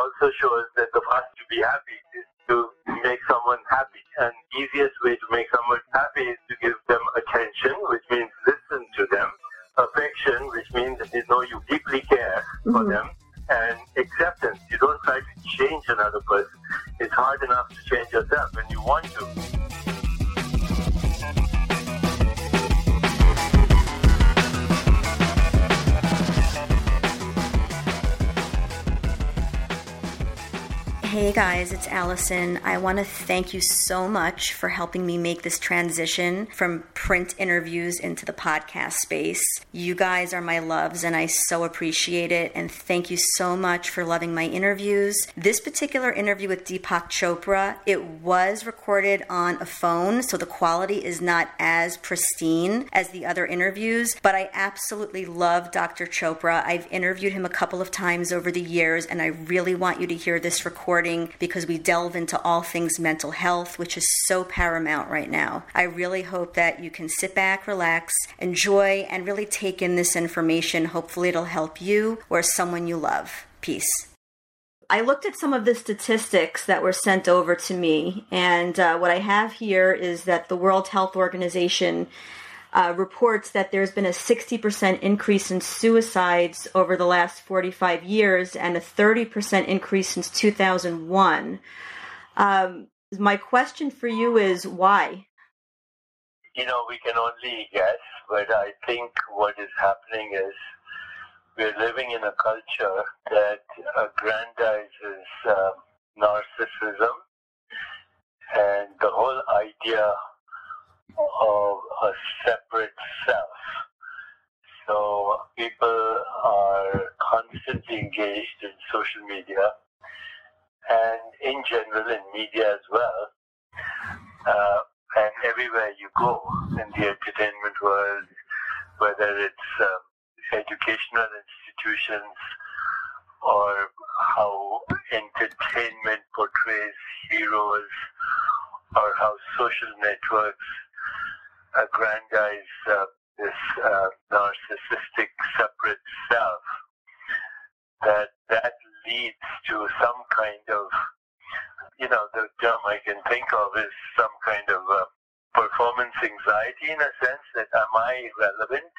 also shows that the fast to be happy is to make someone happy. And easiest way to make someone happy is to give them attention, which means listen to them. Affection, which means that you know you deeply care mm-hmm. for them. And acceptance, you don't try to change another person. It's hard enough to change yourself when you want to. Hey guys, it's Allison. I want to thank you so much for helping me make this transition from print interviews into the podcast space. You guys are my loves, and I so appreciate it. And thank you so much for loving my interviews. This particular interview with Deepak Chopra, it was recorded on a phone, so the quality is not as pristine as the other interviews, but I absolutely love Dr. Chopra. I've interviewed him a couple of times over the years, and I really want you to hear this recording recording because we delve into all things mental health, which is so paramount right now. I really hope that you can sit back, relax, enjoy, and really take in this information. Hopefully, it'll help you or someone you love. Peace. I looked at some of the statistics that were sent over to me, and uh, what I have here is that the World Health Organization uh, reports that there's been a 60% increase in suicides over the last 45 years and a 30% increase since 2001. Um, my question for you is why? You know, we can only guess, but I think what is happening is we're living in a culture that aggrandizes uh, narcissism and the whole idea of a separate self. So people are constantly engaged in social media and in general in media as well. Uh, and everywhere you go in the entertainment world, whether it's um, educational institutions or how entertainment portrays heroes or how social networks aggrandize uh, this uh, narcissistic separate self, that that leads to some kind of, you know, the term I can think of is some kind of uh, performance anxiety in a sense that am I relevant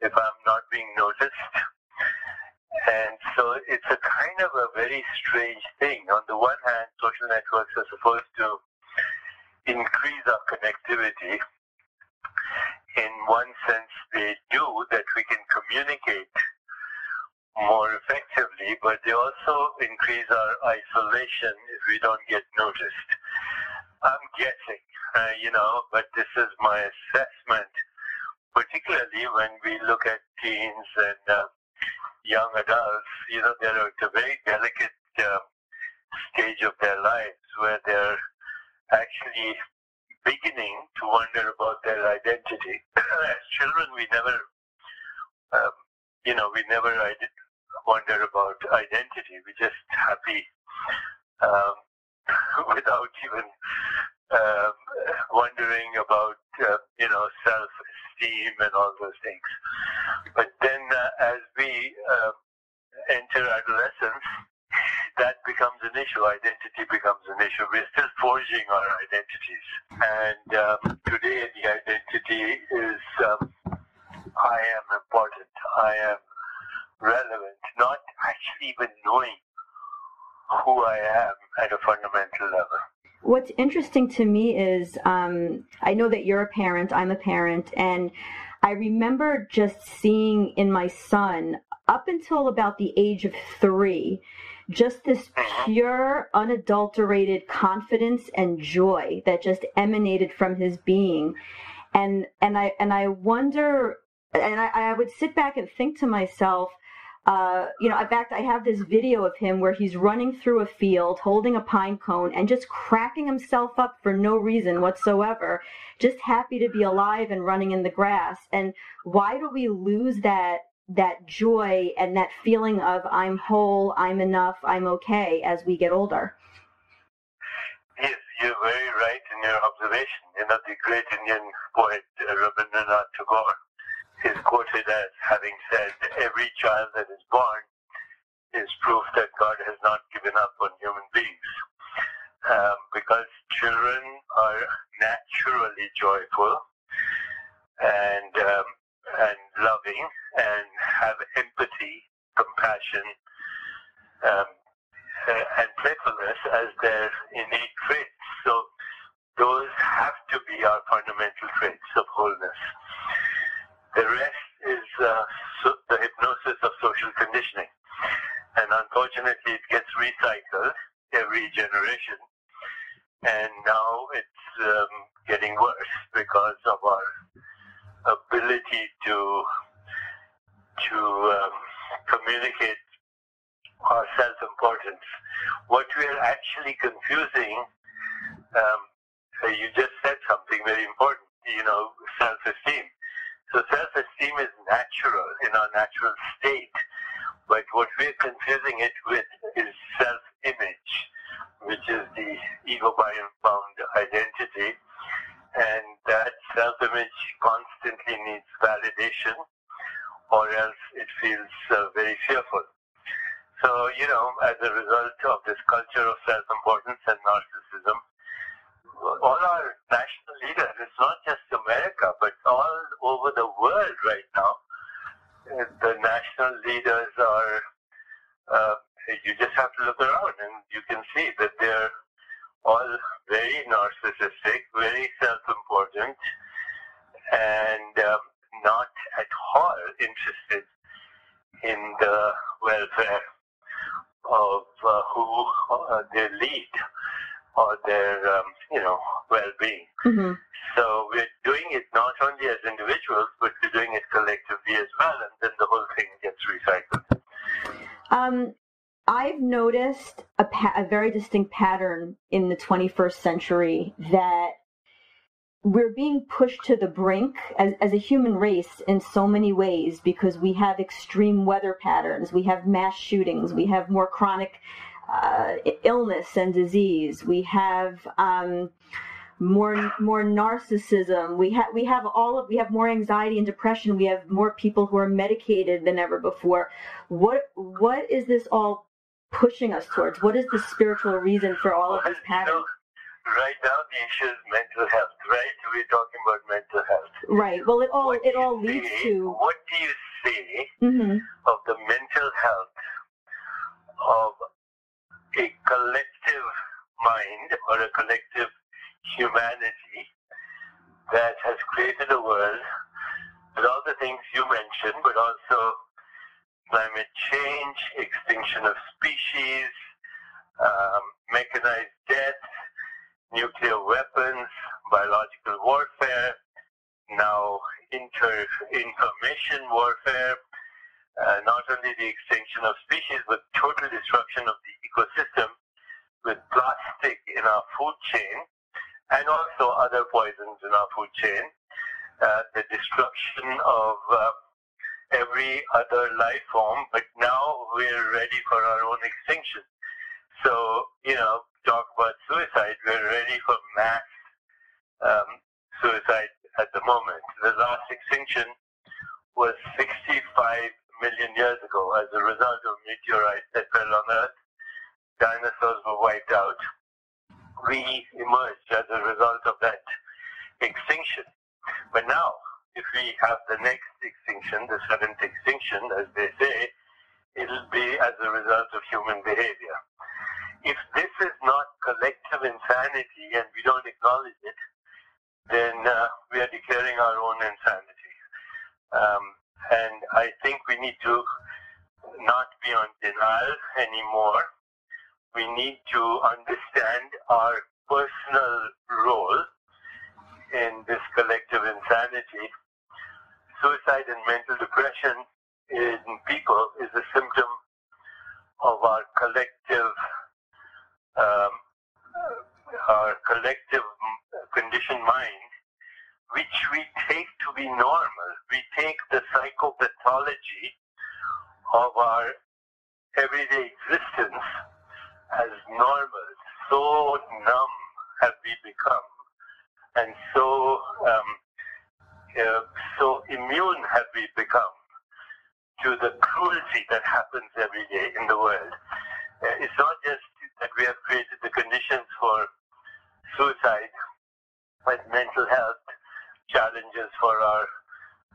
if I'm not being noticed? And so it's a kind of a very strange thing. On the one hand, social networks are supposed to increase our connectivity in one sense they do that we can communicate more effectively, but they also increase our isolation if we don't get noticed. I'm guessing, uh, you know, but this is my assessment, particularly when we look at teens and uh, young adults. You know, they're at a very delicate uh, stage of their lives where they're actually beginning to wonder about their identity. As children, we never, um, you know, we never wonder about identity. We're just happy um, without even um, wondering about, uh, you know, self-esteem and all those things. But then uh, as we uh, enter adolescence, that becomes an issue. Identity becomes an issue. We're still forging our identities. And um, today, the identity is um, I am important, I am relevant, not actually even knowing who I am at a fundamental level. What's interesting to me is um, I know that you're a parent, I'm a parent, and I remember just seeing in my son up until about the age of three just this pure, unadulterated confidence and joy that just emanated from his being. And and I and I wonder, and I, I would sit back and think to myself, uh, you know, in fact, I have this video of him where he's running through a field holding a pine cone and just cracking himself up for no reason whatsoever, just happy to be alive and running in the grass. And why do we lose that that joy and that feeling of I'm whole, I'm enough, I'm okay as we get older. Yes, you're very right in your observation. You know, the great Indian poet uh, Rabindranath Tagore is quoted as having said, every child that is born is proof that God has not given up on human beings. Um, because children are naturally joyful and um, and loving and have empathy, compassion, um, and playfulness as their innate traits. So those have to be our fundamental traits of wholeness. The rest is uh, so the hypnosis of social conditioning. And unfortunately, it gets recycled every generation. And now it's um, getting worse because of our ability to to um, communicate our self-importance. What we are actually confusing, um, you just said something very important, you know, self-esteem. So self-esteem is natural in our natural state, but what we're confusing it with is self-image, which is the ego-bound identity, and that self-image constantly needs validation, or else it feels uh, very fearful. So, you know, as a result of this culture of self-importance and narcissism, all our national leaders, it's not just America, but all over the world right now, the national leaders are, uh, you just have to look around and you can see that they're all very narcissistic, very self-important, and um, not at all interested in the welfare of uh, who uh, they lead or their, um, you know, well-being. Mm-hmm. So we're doing it not only as individuals, but we're doing it collectively as well, and then the whole thing gets recycled. Um, I've noticed a, pa- a very distinct pattern in the 21st century that we're being pushed to the brink as, as a human race in so many ways because we have extreme weather patterns, we have mass shootings, we have more chronic uh, illness and disease. We have um, more more narcissism. We have we have all of we have more anxiety and depression. We have more people who are medicated than ever before. What what is this all pushing us towards? What is the spiritual reason for all of these patterns? right now the issue is mental health, right? We're talking about mental health. Right. Well, it all what it all leads to. What do you see mm-hmm. of the mental health of a collective mind or a collective humanity that has created a world with all the things you mentioned, but also climate change, extinction of species, um, mechanized death, nuclear weapons, biological warfare, now inter information warfare, uh, not only the extinction of species, but total destruction of the ecosystem with plastic in our food chain and also other poisons in our food chain, uh, the destruction of uh, every other life form, but now we're ready for our own extinction. So, you know, talk about suicide, we're ready for mass um, suicide at the moment. The last extinction was 65 million years ago as a result of meteorites that fell on Earth. Dinosaurs were wiped out. We emerged as a result of that extinction. But now, if we have the next extinction, the seventh extinction, as they say, it'll be as a result of human behavior. If this is not collective insanity and we don't acknowledge it, then uh, we are declaring our own insanity. Um, and I think we need to not be on denial anymore. We need to understand our personal role in this collective insanity. Suicide and mental depression in people is a symptom of our collective um, our collective conditioned mind which we take to be normal. We take the psychopathology of our everyday existence as normal. So numb have we become, and so um, uh, so immune have we become to the cruelty that happens every day in the world. Uh, it's not just that we have created the conditions for suicide, but mental health challenges for our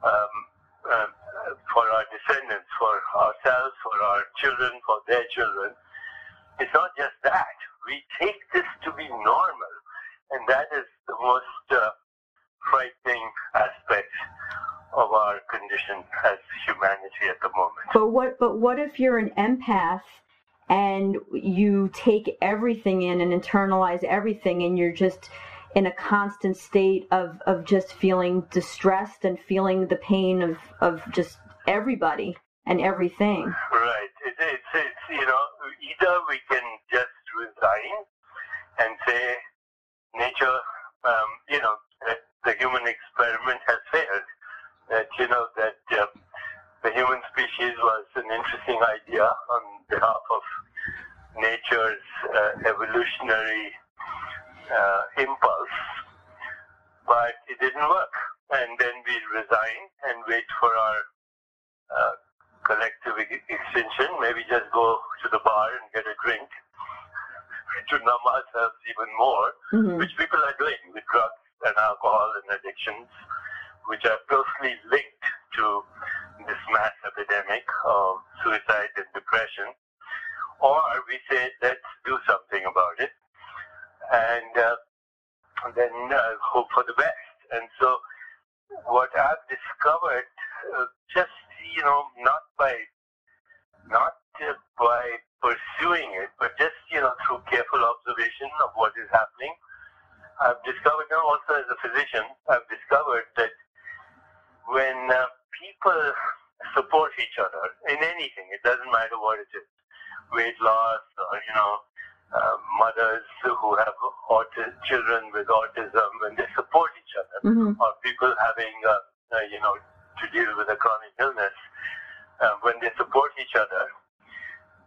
um, uh, for our descendants, for ourselves, for our children, for their children. It's not just that. We take this to be normal, and that is the most uh, frightening aspect of our condition as humanity at the moment. But what? But what if you're an empath? And you take everything in and internalize everything, and you're just in a constant state of, of just feeling distressed and feeling the pain of, of just everybody and everything. Right. It, it's, it's, you know, either we can just resign and say, nature, um, you know, the human experiment has failed. That, you know, that uh, the human species was an interesting idea on behalf of nature's uh, evolutionary uh, impulse, but it didn't work. And then we resign and wait for our uh, collective extinction. Maybe just go to the bar and get a drink to numb ourselves even more, mm-hmm. which people are doing with drugs and alcohol and addictions, which are closely linked to this mass epidemic of suicide and depression. Or we say, let's do something about it and, uh, then uh, hope for the best. And so, what I've discovered, uh, just you know, not by not by pursuing it, but just you know through careful observation of what is happening, I've discovered, now also as a physician, I've discovered that when uh, people support each other in anything, it doesn't matter what it is, weight loss or you know uh, mothers who have children with autism and they support each other, mm-hmm. or people having, uh, uh, you know, to deal with a chronic illness, uh, when they support each other,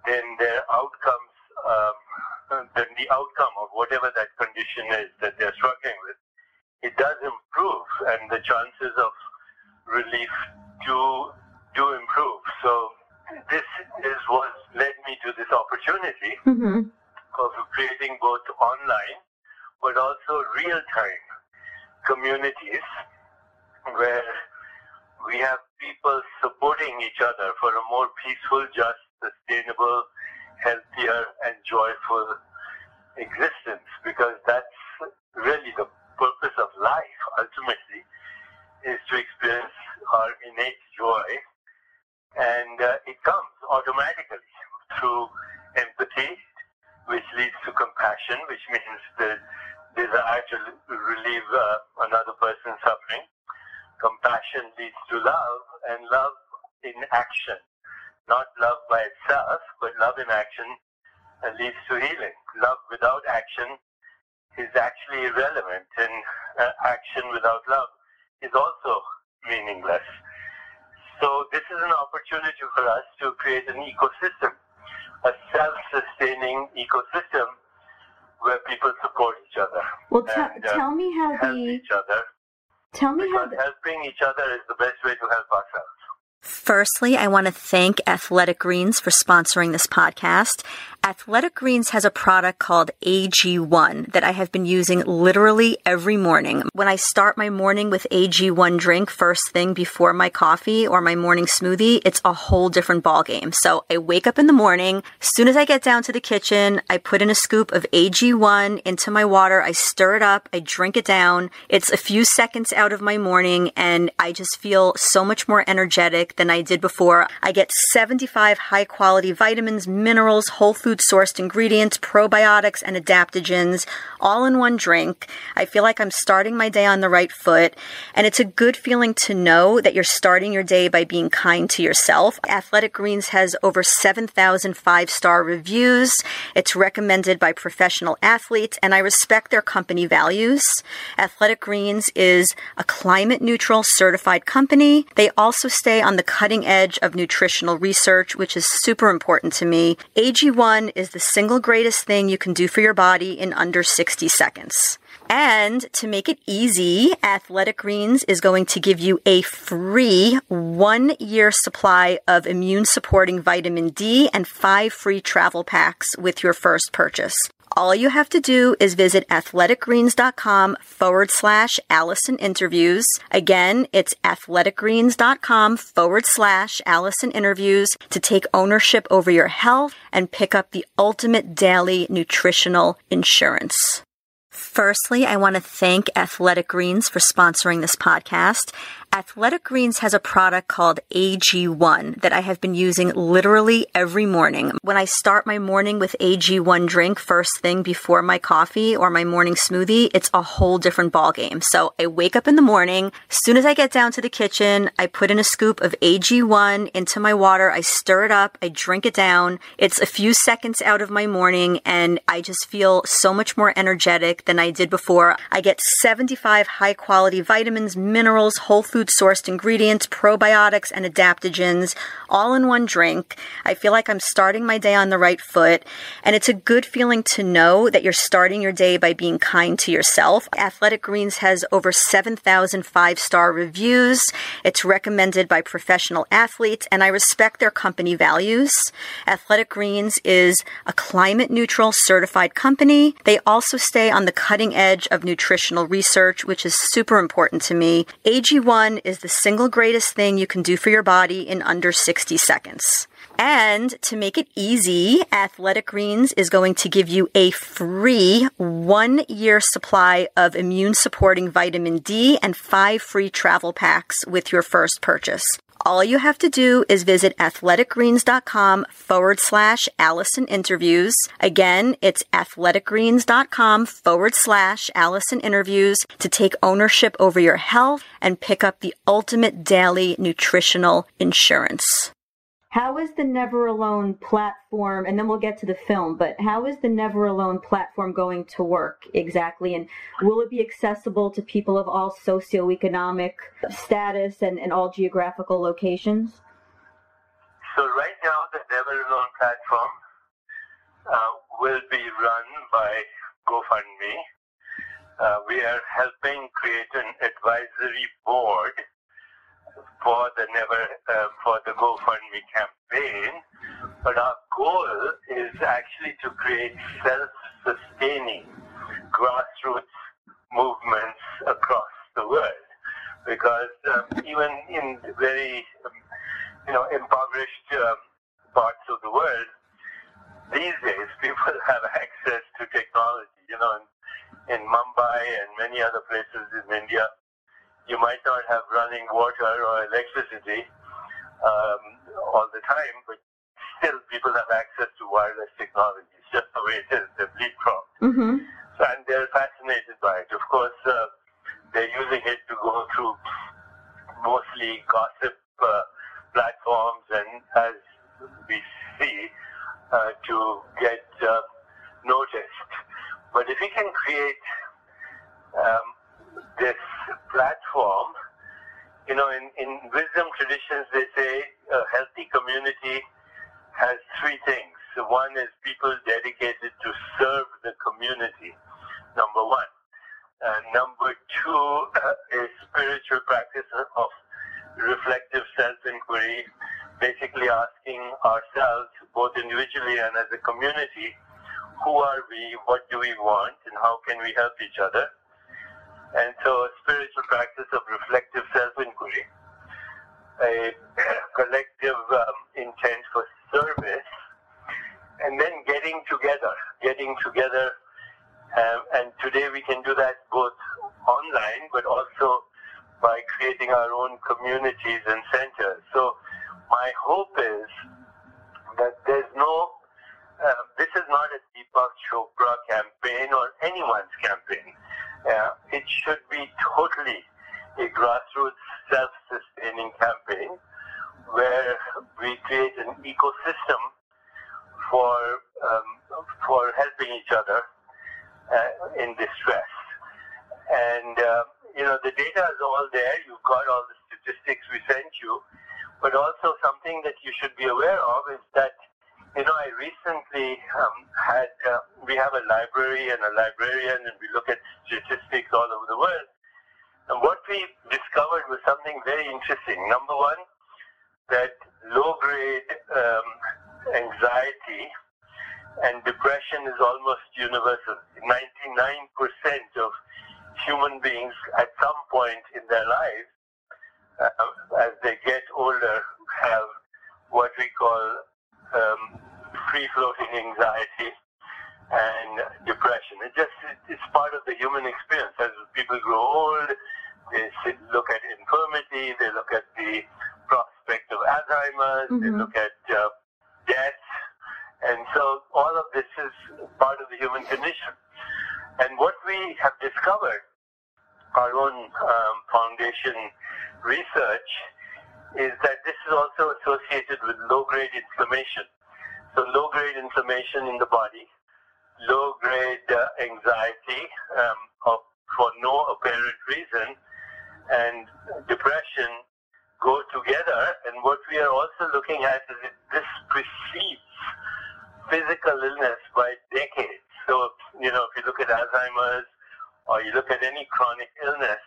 then their outcomes, um, then the outcome of whatever that condition is that they're struggling with, it does improve, and the chances of relief do do improve. So this is what led me to this opportunity. Mm-hmm of creating both online but also real-time communities where we have people supporting each other for a more peaceful, just, sustainable, healthier, and joyful existence because that's really the purpose of life ultimately is to experience our innate joy and uh, it comes automatically through empathy which leads to compassion, which means the desire to relieve uh, another person's suffering. Compassion leads to love, and love in action. Not love by itself, love in action leads to healing. Love without action is actually irrelevant, and uh, action without love is also meaningless. So this is an opportunity for us to create an ecosystem a self-sustaining ecosystem where people support each other. Well, t- and, uh, tell me how help the each other. Tell me how the, helping each other is the best way to help ourselves. Firstly, I want to thank Athletic Greens for sponsoring this podcast. Athletic Greens has a product called AG1 that I have been using literally every morning. When I start my morning with AG1 drink first thing before my coffee or my morning smoothie, it's a whole different ballgame. So I wake up in the morning. As soon as I get down to the kitchen, I put in a scoop of AG1 into my water. I stir it up. I drink it down. It's a few seconds out of my morning and I just feel so much more energetic than I did before. I get 75 high quality vitamins, minerals, whole food sourced ingredients, probiotics, and adaptogens all in one drink. I feel like I'm starting my day on the right foot, and it's a good feeling to know that you're starting your day by being kind to yourself. Athletic Greens has over 7,000 five star reviews. It's recommended by professional athletes, and I respect their company values. Athletic Greens is a climate neutral certified company. They also stay on the cutting edge of nutritional research, which is super important to me. AG1 AG1 is the single greatest thing you can do for your body in under 60 seconds. And to make it easy, Athletic Greens is going to give you a free one year supply of immune supporting vitamin D and five free travel packs with your first purchase. All you have to do is visit athleticgreens.com forward slash Allison interviews. Again, it's athleticgreens.com forward slash Allison interviews to take ownership over your health and pick up the ultimate daily nutritional insurance. Firstly, I want to thank Athletic Greens for sponsoring this podcast. Athletic Greens has a product called AG1 that I have been using literally every morning. When I start my morning with AG1 drink first thing before my coffee or my morning smoothie, it's a whole different ballgame. So I wake up in the morning. As soon as I get down to the kitchen, I put in a scoop of AG1 into my water. I stir it up. I drink it down. It's a few seconds out of my morning and I just feel so much more energetic than I did before. I get 75 high quality vitamins, minerals, whole food food sourced ingredients, probiotics, and adaptogens all in one drink. I feel like I'm starting my day on the right foot. And it's a good feeling to know that you're starting your day by being kind to yourself. Athletic Greens has over 7,000 five star reviews. It's recommended by professional athletes, and I respect their company values. Athletic Greens is a climate neutral certified company. They also stay on the cutting edge of nutritional research, which is super important to me. AG1 is the single greatest thing you can do for your body in under 60 seconds. And to make it easy, Athletic Greens is going to give you a free one year supply of immune supporting vitamin D and five free travel packs with your first purchase. All you have to do is visit athleticgreens.com forward slash Allison interviews. Again, it's athleticgreens.com forward slash Allison interviews to take ownership over your health and pick up the ultimate daily nutritional insurance. How is the Never Alone platform, and then we'll get to the film, but how is the Never Alone platform going to work exactly? And will it be accessible to people of all socioeconomic status and, and all geographical locations? So, right now, the Never Alone platform uh, will be run by GoFundMe. Uh, we are helping create an advisory board for the Never uh, for the GoFundMe campaign, but our goal is actually to create self-sustaining grassroots movements across the world. Because um, even in very um, you know impoverished um, parts of the world, these days people have access to technology. You know, in, in Mumbai and many other places in India, you might not have running water or electricity um, all the time, but still people have access to wireless technology. It's just the way it is. They've leapfrogged. Mm-hmm. So, and they're fascinated by it. Of course, uh, they're using it to go through mostly gossip uh, platforms and, as we see, uh, to get uh, noticed. But if we can create um, this platform, you know, in, in wisdom traditions, they say a healthy community has three things. One is people dedicated to serve the community, number one. Uh, number two uh, is spiritual practice of reflective self-inquiry, basically asking ourselves, both individually and as a community, who are we, what do we want, and how can we help each other? And so a spiritual practice of reflective self-inquiry, a collective um, intent for service, and then getting together, getting together. Um, and today we can do that both online, but also by creating our own communities and centers. So my hope is that there's no, uh, this is not a Deepak Chopra campaign or anyone's campaign uh, it should be totally a grassroots self-sustaining campaign where we create an ecosystem for um, for helping each other uh, in distress. And uh, you know the data is all there. You've got all the statistics we sent you, but also something that you should be aware of is that you know, I recently um, had, uh, we have a library and a librarian, and we look at statistics all over the world. And what we discovered was something very interesting. Number one, that low grade um, anxiety and depression is almost universal. 99% of human beings at some point in their lives, uh, as they get older, have what we call um, free floating anxiety and depression. It just it's part of the human experience. As people grow old, they look at infirmity, they look at the prospect of Alzheimer's, mm-hmm. they look at uh, death, and so all of this is part of the human condition. And what we have discovered, our own um, foundation research, is that this is also associated with low-grade inflammation. So low-grade inflammation in the body, low-grade uh, anxiety um, of, for no apparent reason, and depression go together. And what we are also looking at is that this precedes physical illness by decades. So, you know, if you look at Alzheimer's or you look at any chronic illness,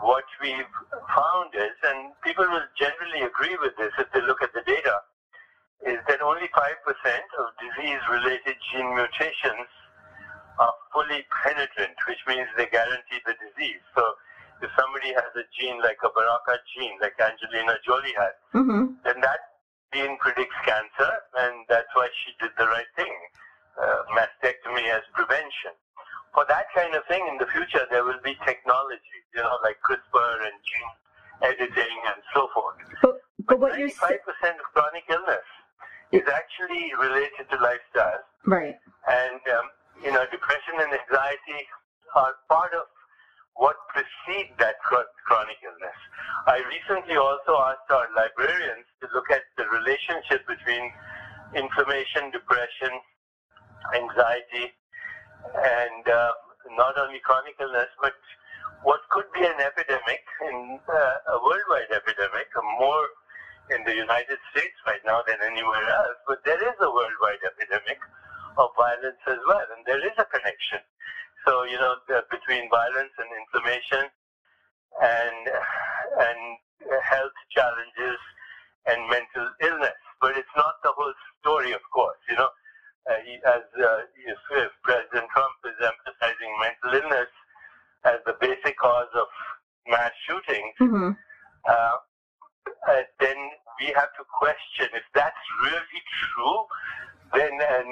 what we've found is, and people will generally agree with this if they look at the data, is that only 5% of disease-related gene mutations are fully penetrant, which means they guarantee the disease. So if somebody has a gene like a BRCA gene, like Angelina Jolie has, mm-hmm. then that gene predicts cancer, and that's why she did the right thing. Uh, mastectomy as prevention. For that kind of thing in the future, there will be technology, you know, like CRISPR and gene editing and so forth. But, but, but what 95% of chronic illness related to lifestyle. Right. And, um, you know, depression and anxiety are part of what precede that chronic illness. I recently also asked our librarians to look at the relationship between inflammation, depression, anxiety, and uh, not only chronic illness, but what could be an epidemic, in, uh, a worldwide epidemic, a more in the United States right now than anywhere else, but there is a worldwide epidemic of violence as well, and there is a connection. So, you know, between violence and inflammation and, and health challenges and mental illness. But it's not the whole story, of course, you know. Uh, he, as uh, President Trump is emphasizing mental illness as the basic cause of mass shootings, mm-hmm. uh, uh, then we have to question if that's really true. Then, uh,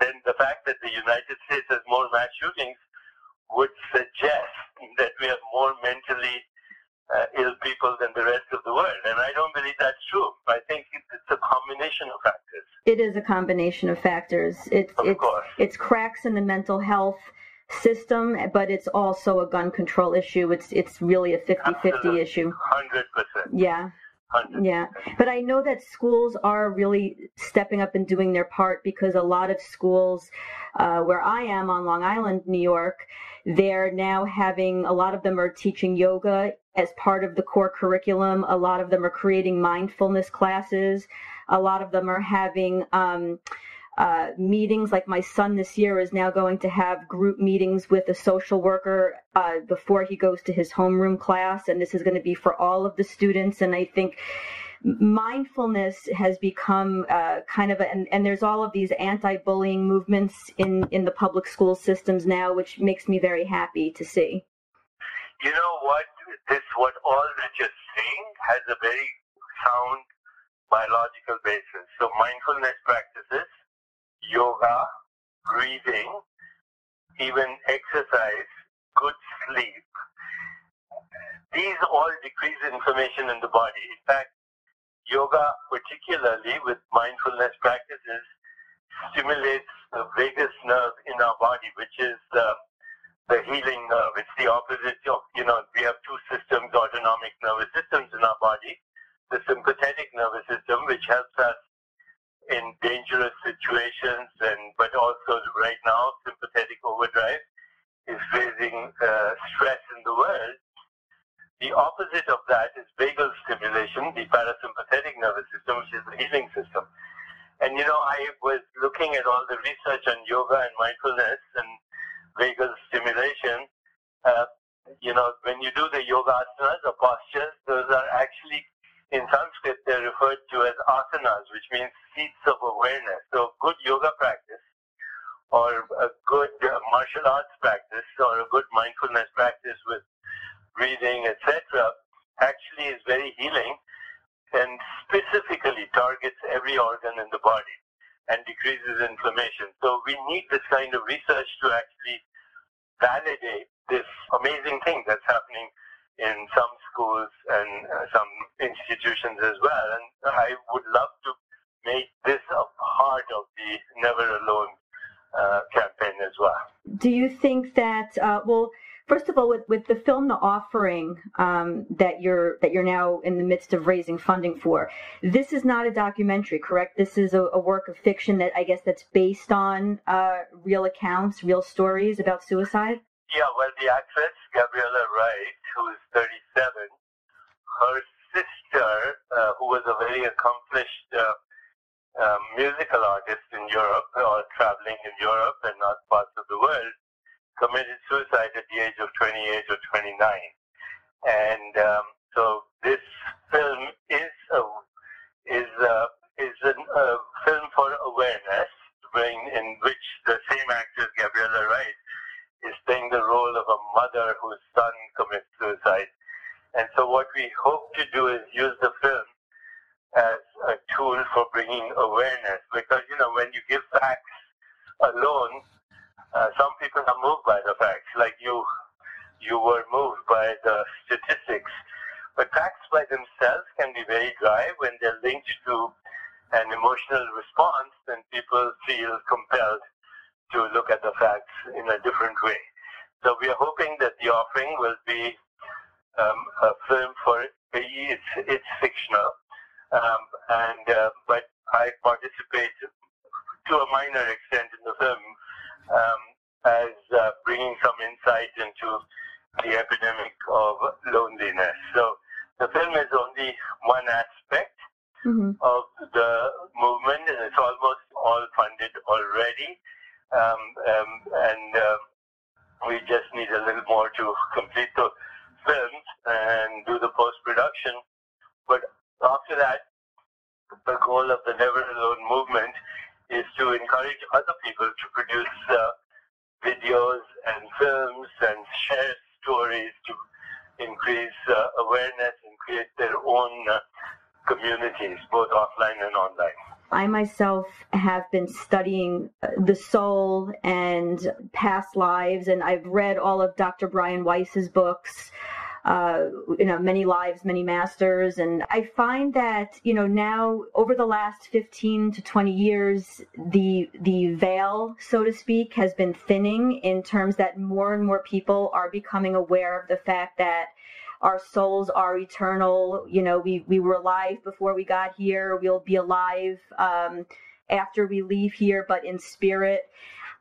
then the fact that the United States has more mass shootings would suggest that we have more mentally uh, ill people than the rest of the world. And I don't believe that's true. I think it's a combination of factors. It is a combination of factors. It's, of it's, course. it's cracks in the mental health system, but it's also a gun control issue. It's it's really a 50-50 issue. 100%. Yeah. Yeah, but I know that schools are really stepping up and doing their part because a lot of schools, uh, where I am on Long Island, New York, they're now having a lot of them are teaching yoga as part of the core curriculum. A lot of them are creating mindfulness classes. A lot of them are having um, uh, meetings. Like my son this year is now going to have group meetings with a social worker uh, before he goes to his homeroom class, and this is going to be for all of the students. And I think mindfulness has become uh, kind of a, and, and, there's all of these anti-bullying movements in in the public school systems now which makes me very happy to see you know what this what all that you're saying has a very sound biological basis so mindfulness practices yoga, breathing, even exercise, good sleep. These all decrease inflammation in the body. In fact, yoga, particularly with mindfulness practices, stimulates the vagus nerve in our body, which is uh, the healing nerve. It's the opposite of, you know, we have two systems, autonomic nervous systems in our body. The sympathetic nervous system, which helps us in dangerous situations, and but also right now sympathetic overdrive is raising uh, stress in the world. The opposite of that is vagal stimulation, the parasympathetic nervous system, which is the healing system. And you know, I was looking at all the research on yoga and mindfulness and vagal stimulation. Uh, you know, when you do the yoga asanas or postures, those are actually in Sanskrit they're referred to as asanas, which means seats of awareness. So good yoga practice or a good martial arts practice or a good mindfulness practice with breathing, etc., actually is very healing and specifically targets every organ in the body and decreases inflammation. So we need this kind of research to actually validate this amazing thing that's happening in some schools and uh, some institutions as well. And I would love to make this a part of the Never Alone uh, campaign as well. Do you think that, uh, well, first of all, with, with the film The Offering um, that you're that you're now in the midst of raising funding for, this is not a documentary, correct? This is a, a work of fiction that I guess that's based on uh, real accounts, real stories about suicide. Yeah, well, the actress Gabriella Wright, who is 37, her sister, uh, who was a very accomplished uh, um, musical artist in Europe or traveling in Europe and other parts of the world, committed suicide at the age of 28 or 29. And um, so this film is a, is a, is a, a film for awareness, in which the same actress Gabriella Wright is playing the role of a mother whose son commits suicide. And so what we hope to do is use the film as a tool for bringing awareness because, you know, when you give facts alone, uh, some people are moved by the facts, like you, you were moved by the statistics. But facts by themselves can be very dry when they're linked to an emotional response, then people feel compelled to look at the facts in a different way. So we are hoping that the offering will be um, a film for it's it's fictional, um, and uh, but I participate to a minor extent in the film um, as uh, bringing some insight into the epidemic of loneliness. So the film is only one aspect mm-hmm. of the movement, and it's almost all funded already. Um, um, and uh, we just need a little more to complete the films and do the post production. But after that, the goal of the Never Alone movement is to encourage other people to produce uh, videos and films and share stories to increase uh, awareness and create their own uh, communities, both offline and online. I myself have been studying uh, the soul and past lives, and I've read all of Dr. Brian Weiss's books. Uh, you know, many lives, many masters. And I find that, you know, now over the last 15 to 20 years, the, the veil, so to speak, has been thinning in terms that more and more people are becoming aware of the fact that our souls are eternal. You know, we, we were alive before we got here. We'll be alive um, after we leave here, but in spirit.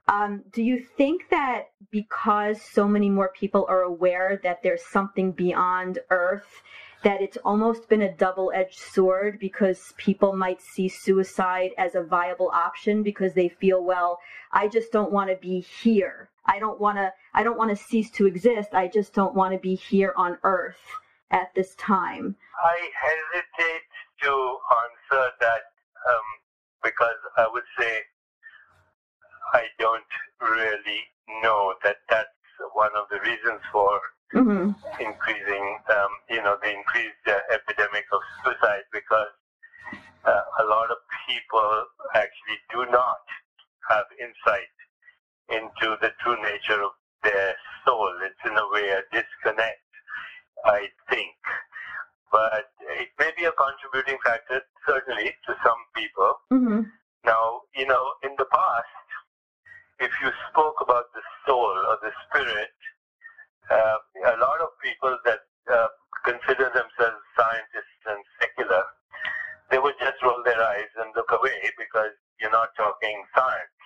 Um, do you think that because so many more people are aware that there's something beyond Earth, that it's almost been a double edged sword because people might see suicide as a viable option because they feel, well, I just don't want to be here. I don't want to I don't want to cease to exist. I just don't want to be here on earth at this time. I hesitate to answer that um, because I would say I don't really know that that's one of the reasons for mm-hmm. increasing, um, you know, the increased uh, epidemic of suicide because uh, a lot of people actually do not have insight into the true nature of their soul. It's in a way a disconnect, I think. But it may be a contributing factor, certainly, to some people. Mm-hmm. Now, you know, in the past, if you spoke about the soul or the spirit, uh, a lot of people that uh, consider themselves scientists and secular, they would just roll their eyes and look away because you're not talking science.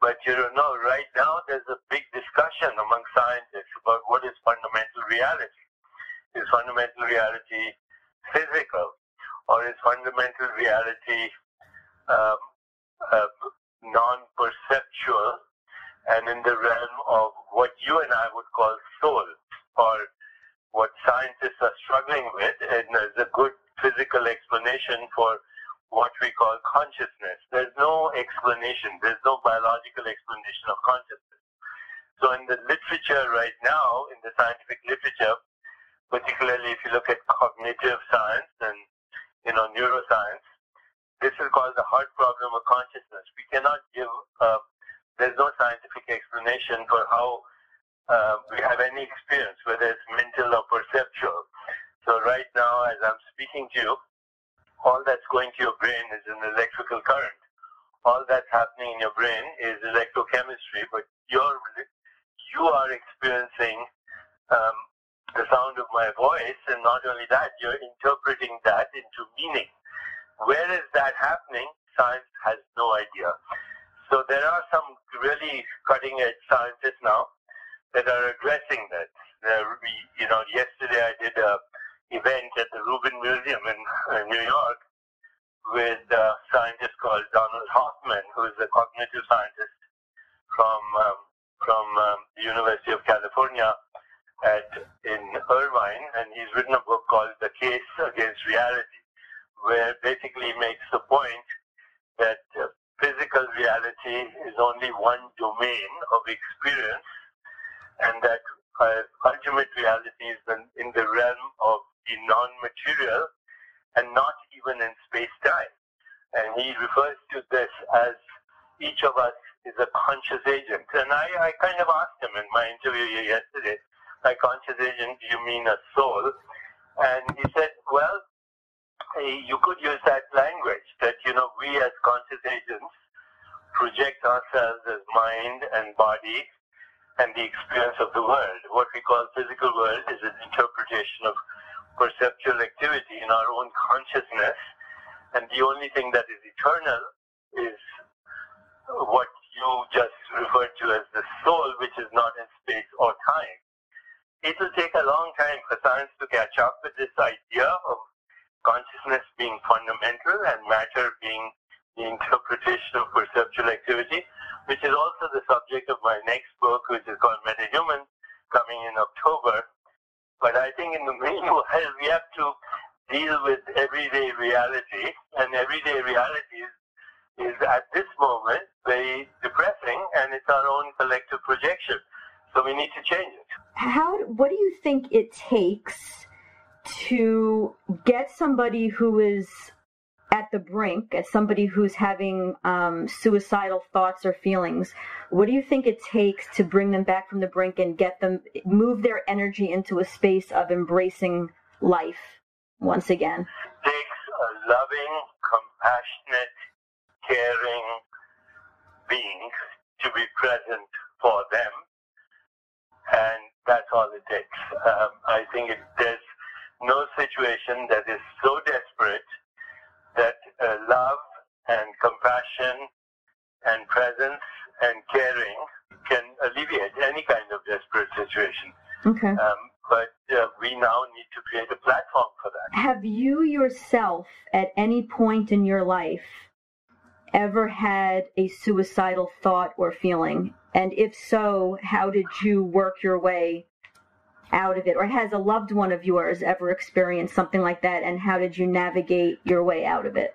But you know, right now there's a big discussion among scientists about what is fundamental reality. Is fundamental reality is um, uh, non-perceptual and in the realm of what you and I would call soul, or what scientists are struggling with, and there's a good physical explanation for what we call consciousness. There's no explanation, there's no biological explanation of consciousness. So in the literature right now, in the scientific literature, particularly if you look at cognitive science and you know neuroscience, this is called the hard problem of consciousness. We cannot give uh, there's no scientific explanation for how uh, we have any experience, whether it's mental or perceptual. So right now, as I'm speaking to you, all that's going to your brain is an electrical current. All that's happening in your brain is electrochemistry, but you're, you are experiencing um, the sound of my that, you're interpreting that into meaning. Where is that happening? Science has no idea. So there are some really cutting edge scientists now that are addressing that. we, you know, yesterday I did a event at the Rubin Museum in uh, New York with a scientist called Donald Hoffman, who is a cognitive scientist from um, from um, the University of California at in Irvine, and he's written a book called The Case Against Reality, where basically he makes the point that uh, physical reality is only one domain of experience, and that uh, ultimate reality is in the realm of the non-material and not even in space-time. And he refers to this as each of us is a conscious agent. And I, I kind of asked him in my interview yesterday, by conscious agent, do you mean a soul? And he said, well, you could use that language that, you know, we as conscious agents project ourselves as mind and body and the experience of the world. What we call physical world is an interpretation of perceptual activity in our consciousness. And the only thing that is eternal is what you just referred to as the soul, which is not in space or time. It will take a long time for science to catch up with this idea of consciousness being fundamental and matter being the interpretation of perceptual activity, which is also the subject of my next book, which is called MetaHuman, coming in October. But I think in the meanwhile, we have to deal with everyday reality, and everyday reality is, is at this moment very depressing, and it's our own collective projection. So we need to change it. How? What do you think it takes to get somebody who is at the brink, as somebody who's having um, suicidal thoughts or feelings, what do you think it takes to bring them back from the brink and get them move their energy into a space of embracing life once again? It takes a loving, compassionate, caring being to be present for them, and that's all it takes. Um, I think it, there's no situation that is so desperate that uh, love and compassion and presence and caring can alleviate any kind of desperate situation. Okay. Um, but uh, we now need to create a platform for that. Have you yourself, at any point in your life, ever had a suicidal thought or feeling? And if so, how did you work your way out of it? Or has a loved one of yours ever experienced something like that? And how did you navigate your way out of it?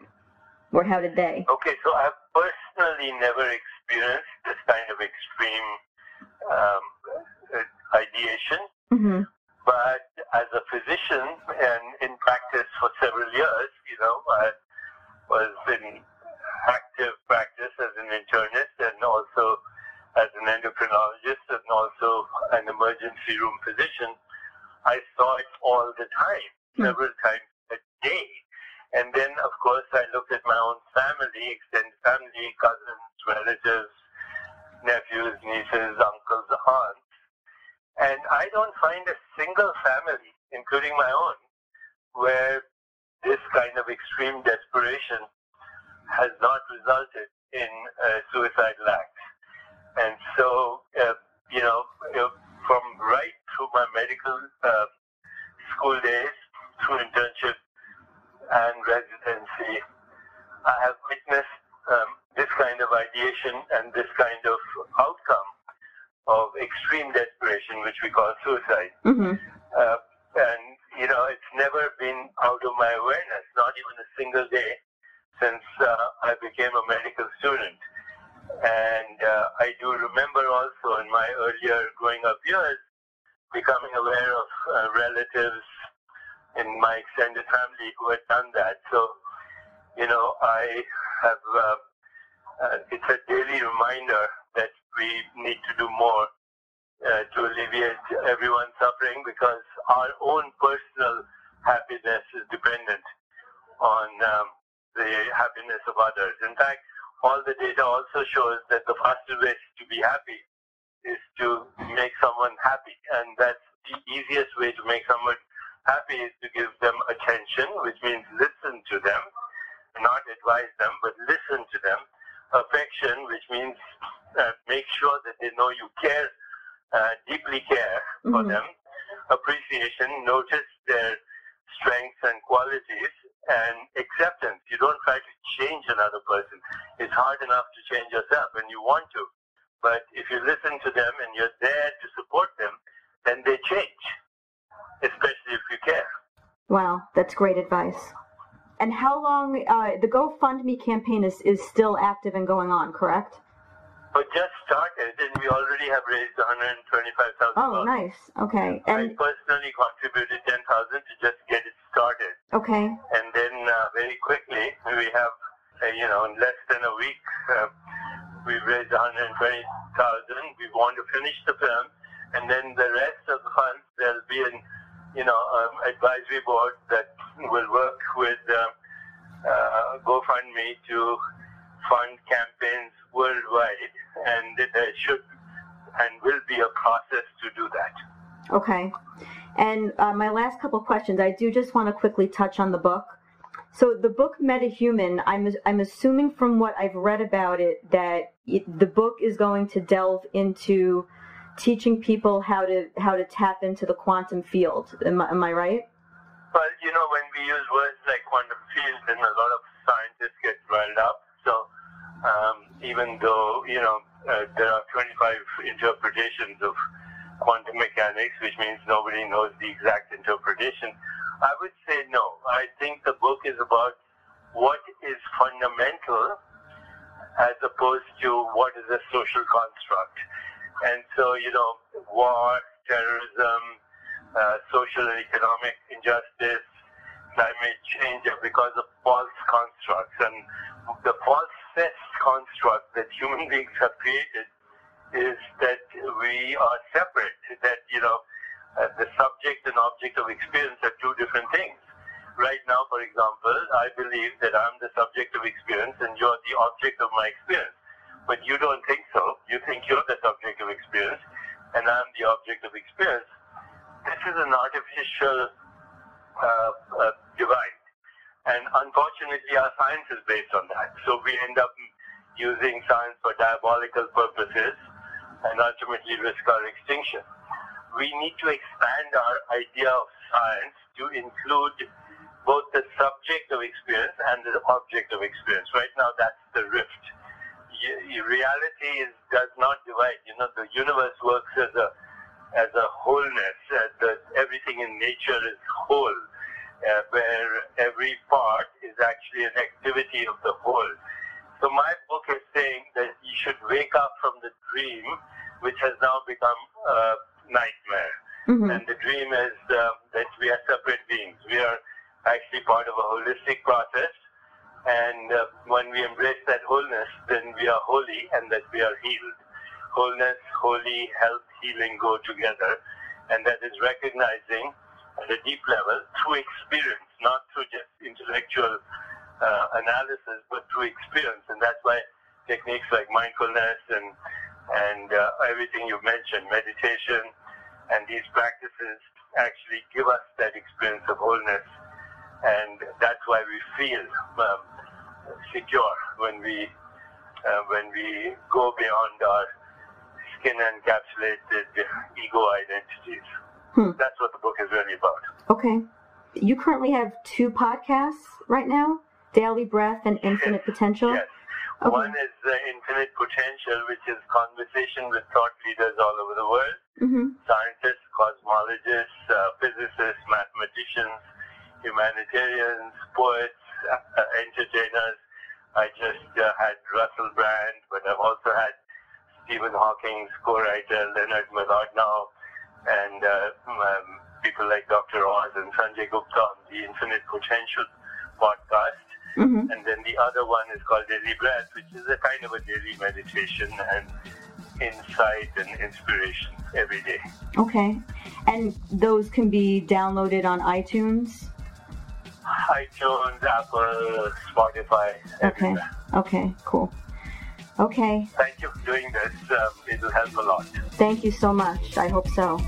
Or how did they? Okay, so I've personally never experienced this kind of extreme um, ideation. Mm-hmm. But as a physician and in practice for several years, you know, I was in active practice as an internist and also as an endocrinologist and also an emergency room physician, I saw it all the time, hmm. several times a day. And then, of course, I looked at my own family, extended family, cousins, relatives, nephews, nieces, uncles, aunts. And I don't find a single family, including my own, where this kind of extreme desperation has not resulted in a suicidal act. And so, uh, you know, from right through my medical uh, school days, through internship and residency, I have witnessed um, this kind of ideation and this kind of outcome of extreme desperation, which we call suicide. Mm-hmm. Uh, and, you know, it's never been out of my awareness, not even a single day since uh, I became a medical student. And uh, I do remember also in my earlier growing up years becoming aware of uh, relatives in my extended family who had done that. So, you know, I have, uh, uh, it's a daily reminder we need to do more uh, to alleviate everyone's suffering because our own personal happiness is dependent on um, the happiness of others. In fact, all the data also shows that the fastest way to be happy is to make someone happy. And that's the easiest way to make someone happy is to give them attention, which means listen to them, not advise them, but listen to them. Affection, which means uh, make sure that they know you care, uh, deeply care for Mhm. them. Appreciation, notice their strengths and qualities, and acceptance. You don't try to change another person. It's hard enough to change yourself, and you want to. But if you listen to them and you're there to support them, then they change, especially if you care. Wow, that's great advice. And how long, uh, the GoFundMe campaign is, is still active and going on, correct? But just started, and we already have raised 125,000. Oh, nice. Okay. I personally contributed 10,000 to just get it started, okay. and then uh, very quickly we have, uh, you know, in less than a week, uh, we've raised 120,000. We want to finish the film, and then the rest of the funds there'll be an, you know, um, advisory board that will work with uh, uh, GoFundMe to fund campaigns worldwide, and there should and will be a process to do that. Okay. And uh, my last couple questions, I do just want to quickly touch on the book. So the book Metahuman, I'm I'm assuming from what I've read about it that it, the book is going to delve into teaching people how to how to tap into the quantum field. Am, I- am I right? Well, you know, when we use words like quantum field, then a lot of scientists get riled up. Um, even though, you know, uh, there are 25 interpretations of quantum mechanics, which means nobody knows the exact interpretation, I would say no. I think the book is about what is fundamental as opposed to what is a social construct. And so, you know, war, terrorism, uh, social and economic injustice, climate change are because of false constructs. And the false construct that human beings have created is that we are separate, that, you know, uh, the subject and object of experience are two different things. Right now, for example, I believe that I'm the subject of experience and you're the object of my experience. But you don't think so. You think you're the subject of experience and I'm the object of experience. This is an artificial uh, uh, divide. And unfortunately, our science is based on that. So we end up using science for diabolical purposes and ultimately risk our extinction. We need to expand our idea of science to include both the subject of experience and the object of experience. Right now, that's the rift. Reality is, does not divide. You know, the universe works as a as a wholeness. As the, everything in nature is whole, uh, where every part is actually an activity of the whole. So my book is saying that you should wake up from the dream, which has now become a nightmare. hmm And the dream is um, that we are separate beings. We are actually part of a holistic process. And uh, when we embrace that wholeness, then we are holy and that we are healed. Wholeness, holy, health, healing go together. And that is recognizing at a deep level through experience, not through just intellectual uh, analysis, but through experience. And that's why techniques like mindfulness and, and uh, everything you mentioned, meditation, and these practices actually give us that experience of wholeness. And that's why we feel um, secure when we, uh, when we go beyond our skin encapsulated ego identities. Hmm. That's what the book is really about. Okay. You currently have two podcasts right now, Daily Breath and Infinite Potential. Yes. Okay. One is uh, Infinite Potential, which is conversation with thought leaders all over the world, Mm-hmm. scientists, cosmologists, uh, physicists, mathematicians, humanitarians, poets, uh, entertainers. I just uh, had Russell Brand, but I've also had Stephen Hawking, co-writer Leonard Mlodinow, and uh, um, people like Dr. Oz and Sanjay Gupta on the Infinite Potential podcast. Mm-hmm. And then the other one is called Daily Breath, which is a kind of a daily meditation and insight and inspiration every day. Okay. And those can be downloaded on iTunes? iTunes, Apple, Spotify, Okay. Okay, cool. Okay. Thank you for doing this. Um, it will help a lot. Thank you so much. I hope so.